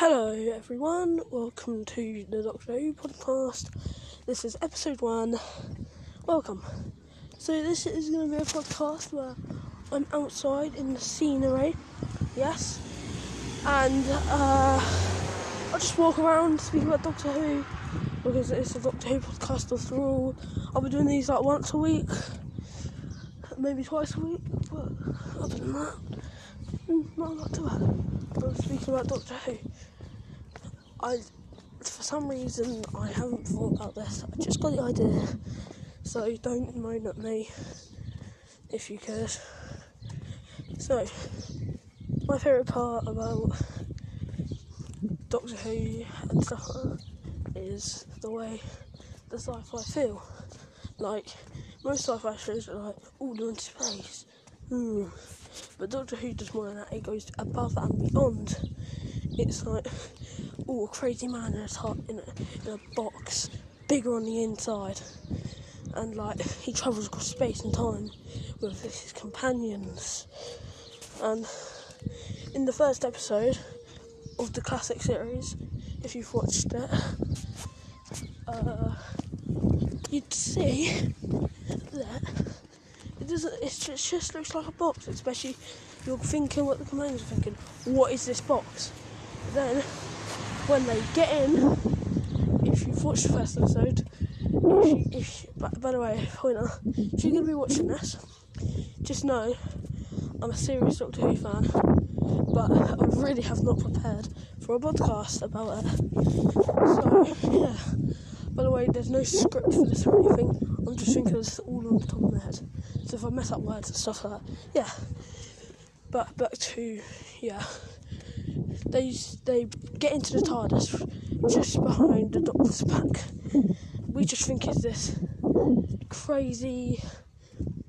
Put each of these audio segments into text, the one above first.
Hello, everyone. Welcome to the Doctor Who podcast. This is episode one. Welcome. So, this is going to be a podcast where I'm outside in the scenery. Yes. And uh, I'll just walk around speaking about Doctor Who because it's a Doctor Who podcast after all. I'll be doing these like once a week, maybe twice a week, but other than that, mm, not, not too bad. I'm speaking about Doctor Who. I, for some reason, I haven't thought about this. I just got the idea. So don't moan at me, if you could. So, my favourite part about Doctor Who and stuff that is the way the sci-fi feel. Like most sci-fi shows are like, they're in space. Hmm. But Doctor Who does more than that. It goes above and beyond. It's like, oh, a crazy man in a, t- in a, in a box, bigger on the inside. And like, he travels across space and time with his companions. And in the first episode of the classic series, if you've watched it, uh, you'd see that it doesn't. It's just, it just looks like a box. Especially you're thinking what the commanders are thinking. What is this box? Then when they get in, if you've watched the first episode, if you, if you, by, by the way, pointer, if you're gonna be watching this, just know I'm a serious Doctor Who fan, but I really have not prepared for a podcast about it. So yeah. By the way, there's no script for this or anything. I'm just thinking this all on the top of my head. So if I mess up words and stuff like that, yeah. But back to yeah. They they get into the TARDIS just behind the Doctor's back. We just think it's this crazy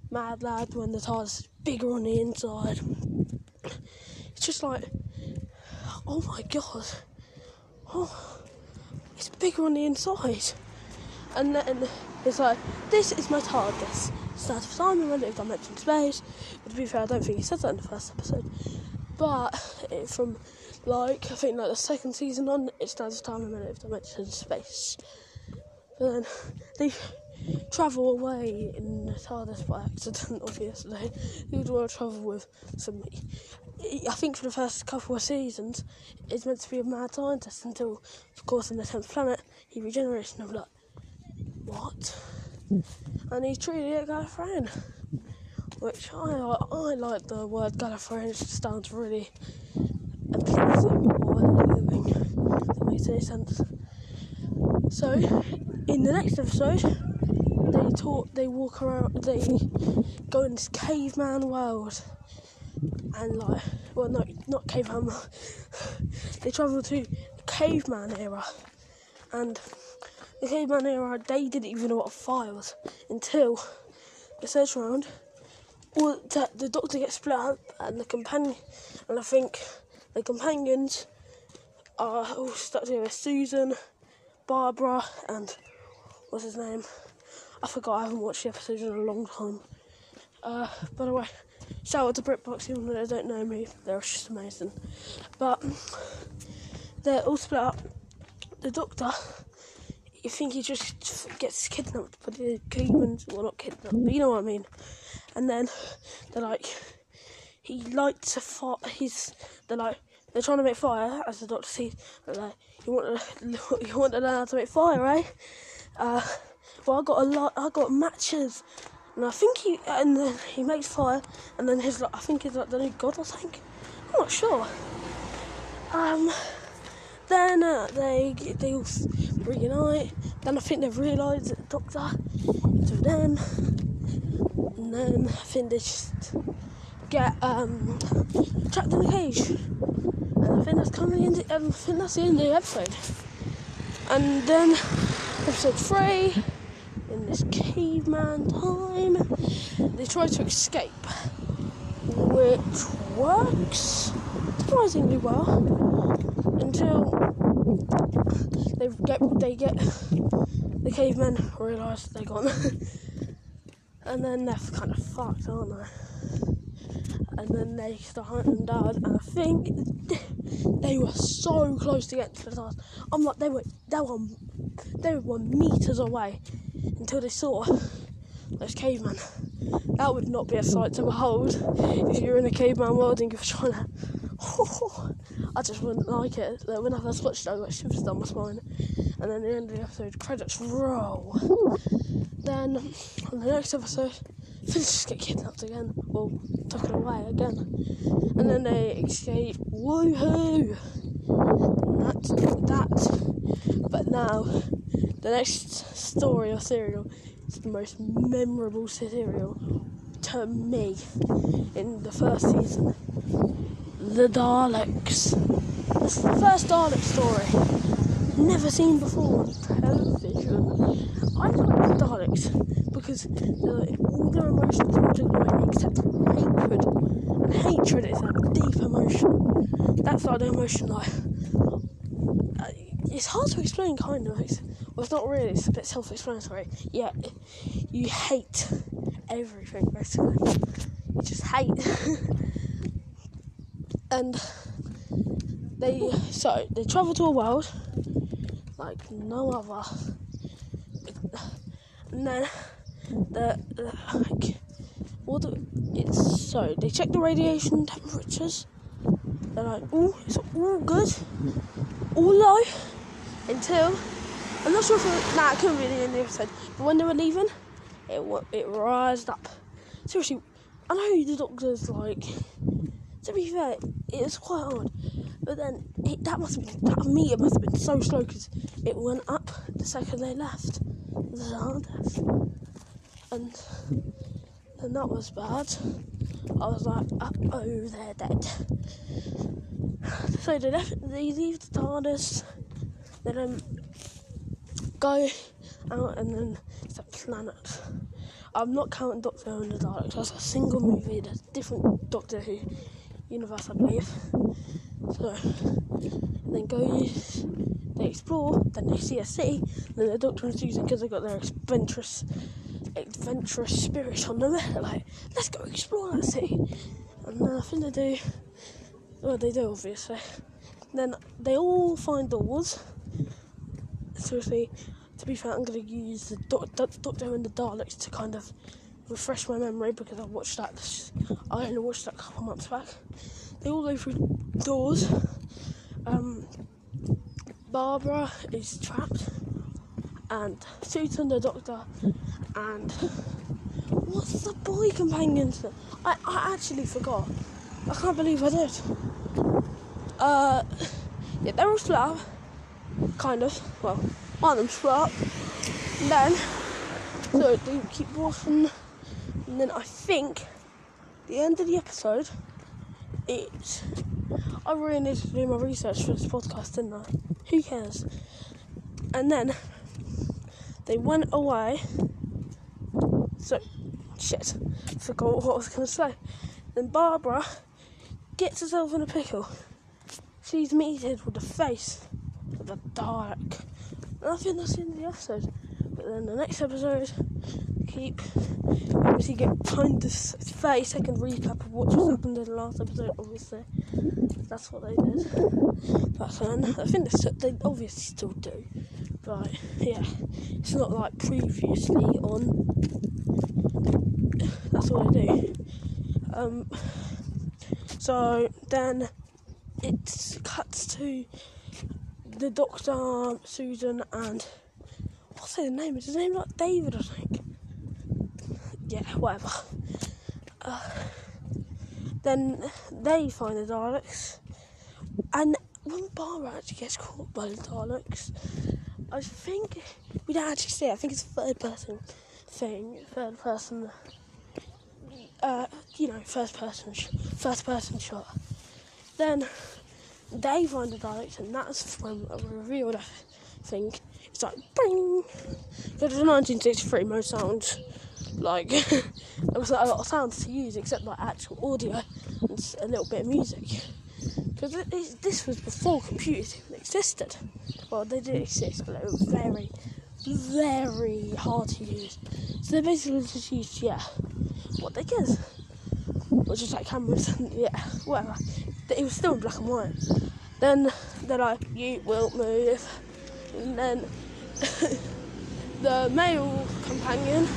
mad lad when the TARDIS is bigger on the inside. It's just like, oh my god, oh, it's bigger on the inside. And then it's like, this is my TARDIS. Start of time and relative dimension space. But to be fair, I don't think he said that in the first episode. But it, from like I think like the second season on, it stands time and relative dimension space. But then they travel away in the TARDIS by accident, obviously. Would want to travel with somebody. I think for the first couple of seasons, it's meant to be a mad scientist until, of course, in the 10th planet, he regenerates and I'm like, what? And he's treated it Gallifreyan. Which I, I like the word Gallifreyan, it sounds really appeasing or alluring. That makes any sense. So, in the next episode, they talk, they walk around, they go in this caveman world, and like, well, no, not caveman. they travel to the caveman era, and the caveman era, they didn't even know what a fire was until the search round. Well, the, the doctor gets split up, and the companion, and I think the companions are all stuck together. Susan, Barbara, and what's his name? I forgot. I haven't watched the episode in a long time. Uh, by the way, shout out to BritBox, even though they don't know me. They're just amazing. But they're all split up. The doctor, you think he just gets kidnapped by the cavemen? Well, not kidnapped, but you know what I mean. And then they're like, he lights a fire. He's they're like they're trying to make fire, as the doctor sees. They're like, you want to you want to learn how to make fire, right? Uh, well, I got a lot. I got matches, and I think he and then he makes fire, and then his like I think he's like the new god or something. I'm not sure. Um, then uh, they they all reunite. Then I think they've realised that the doctor to them, and then I think they just get um trapped in a cage. And I think that's coming in. The, um, I think that's the end of the episode. And then episode three in this caveman time. They try to escape, which works surprisingly well until they get they get the cavemen realise they're gone, and then they're kind of fucked, aren't they? And then they start hunting down, and I think they were so close to getting to the TARDIS. I'm like, they were, they were, they were meters away until they saw those cavemen. That would not be a sight to behold if you were in a caveman world and you were trying to. I just wouldn't like it. When I first watched it, I got shivers down my spine. And then the end of the episode, credits roll. Then on the next episode, Finch just get kidnapped again, or taken away again, and then they escape. Woohoo! That's that. But now, the next story or serial is the most memorable serial to me in the first season. The Daleks. This is the first Dalek story. I've never seen before on television. I like the Daleks because all their emotions are genuine except hatred. Hatred is a deep emotion. That's like the emotion like uh, it's hard to explain kind of. It's, well it's not really, it's a bit self explanatory. Yeah you hate everything basically. You just hate and they so they travel to a world like no other and then the, like all the it's so they check the radiation temperatures. They're like, oh, it's all good, all low until I'm not sure if it, nah, it couldn't end of the episode, but when they were leaving, it it rised up. Seriously, I know the doctor's like. To be fair, it was quite hard, but then it, that must have been that meter must have been so slow because it went up the second they left the TARDIS. And then that was bad. I was like, uh, oh, they're dead. So they, left, they leave the TARDIS, they then go out and then it's a planet. I'm not counting Doctor Who and the Daleks, that's a single movie, there's different Doctor Who universe, I believe. So, then go use, they explore, then they see a city, then the Doctor and Susan, because they got their adventurous, adventurous spirit on them, they're like, let's go explore that city. And then I think they do, well, they do obviously. Then they all find doors. Seriously, to be fair, I'm going to use the Doctor and the Daleks to kind of refresh my memory because I watched that. I only watched that a couple months back. They all go through doors. Um, Barbara is trapped, and Susan the doctor, and what's the boy companion's name? I, I actually forgot. I can't believe I did. Uh, yeah, they're all split kind of. Well, one of them split up. And then, so they keep walking, and then I think the end of the episode, it's. I really need to do my research for this podcast, didn't I? Who cares? And then they went away. So, shit, forgot what I was going to say. Then Barbara gets herself in a pickle. She's meted with the face of the dark. And I think that's the end of the episode. But then the next episode, keep obviously get kind of 30 second recap of what just happened in the last episode, obviously. That's what they did back then. I think they, they obviously still do. But yeah, it's not like previously on. That's what they do. Um, so then it cuts to the doctor, Susan, and what's his name? Is his name like David? I think. Yeah, whatever. Uh, then they find the Daleks, and when Barbara actually gets caught by the Daleks, I think we don't actually see it. I think it's a third person thing, third person. Uh, you know, first person, sh- first person shot. Then they find the Daleks, and that's when a revealed. I think it's like bing. It's 1963, most sounds like there was a lot of sounds to use except like actual audio and a little bit of music. Because this was before computers even existed. Well, they did exist, but they were very, very hard to use. So they basically just used, yeah, what they could. Or just like cameras and, yeah, whatever. It was still in black and white. Then they're like, you will move. And then the male companion,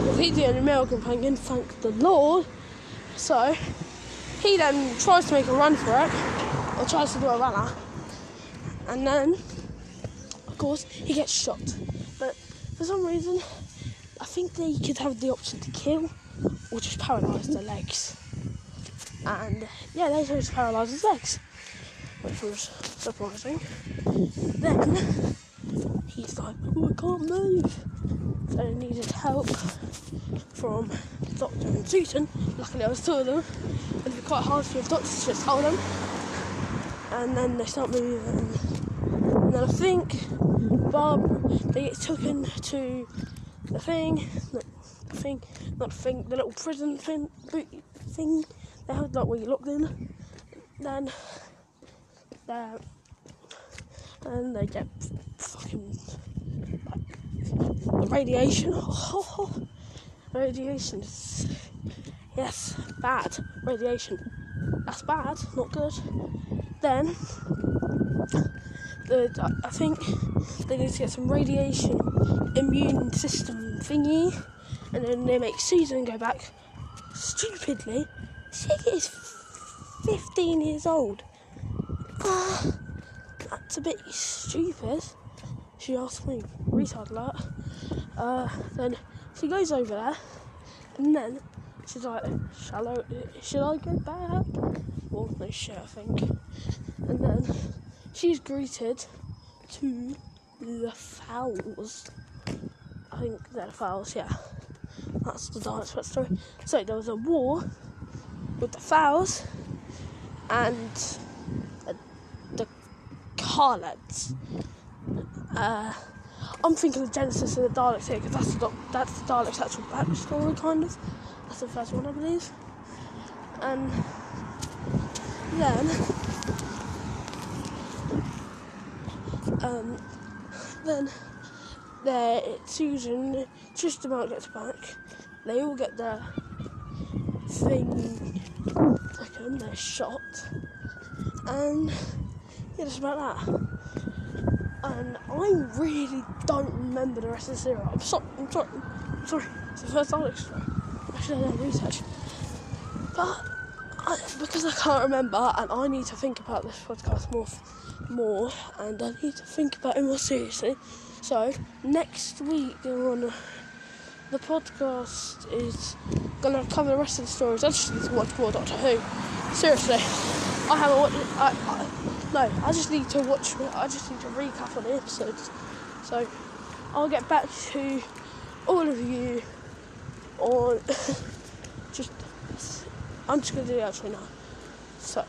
because he's the only male companion, thank the Lord. So he then tries to make a run for it, or tries to do a runner. And then, of course, he gets shot. But for some reason, I think they could have the option to kill or just paralyse their legs. And yeah, they chose to paralyse his legs, which was surprising. Then he's like, oh, I can't move. So I needed help from Doctor and Susan. Luckily, I was two of them. It'd be quite hard for the doctor to just hold them. And then they start moving. And then I think Bob, they get taken to the thing, the thing, not the thing, the little prison thing, thing they have, like where you're locked in. Then, they and they get the radiation. Oh, radiation is yes, bad radiation. That's bad, not good. Then the I think they need to get some radiation immune system thingy, and then they make Susan go back. Stupidly, she is 15 years old. Uh, that's a bit stupid. She asked me, retard alert. Uh, then she goes over there, and then she's like, "Shall I? Should I go back?" Well, no shit, I think. And then she's greeted to the Thals. I think they're the Thals, yeah. That's the dance story. So there was a war with the Thals and uh, the Kaleds. Uh, I'm thinking of Genesis and the Daleks here because that's the that's the Daleks' actual backstory, kind of. That's the first one, I believe. And then, um, then there Susan just about gets back. They all get their thing taken, they're shot, and yeah, that's about that. And I really don't remember the rest of the series. I'm, so, I'm sorry, I'm sorry. It's the first Dalek story. I should have done research, but I, because I can't remember, and I need to think about this podcast more, more, and I need to think about it more seriously. So next week on the podcast is gonna cover the rest of the stories. I just need to watch more Doctor Who. Seriously, I haven't watched. I, I, no, I just need to watch. I just need to recap on the episodes. So I'll get back to all of you on just. I'm just gonna do the outro now. So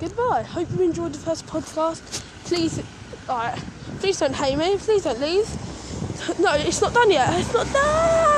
goodbye. Hope you enjoyed the first podcast. Please, alright. Please don't hate me. Please don't leave. No, it's not done yet. It's not done.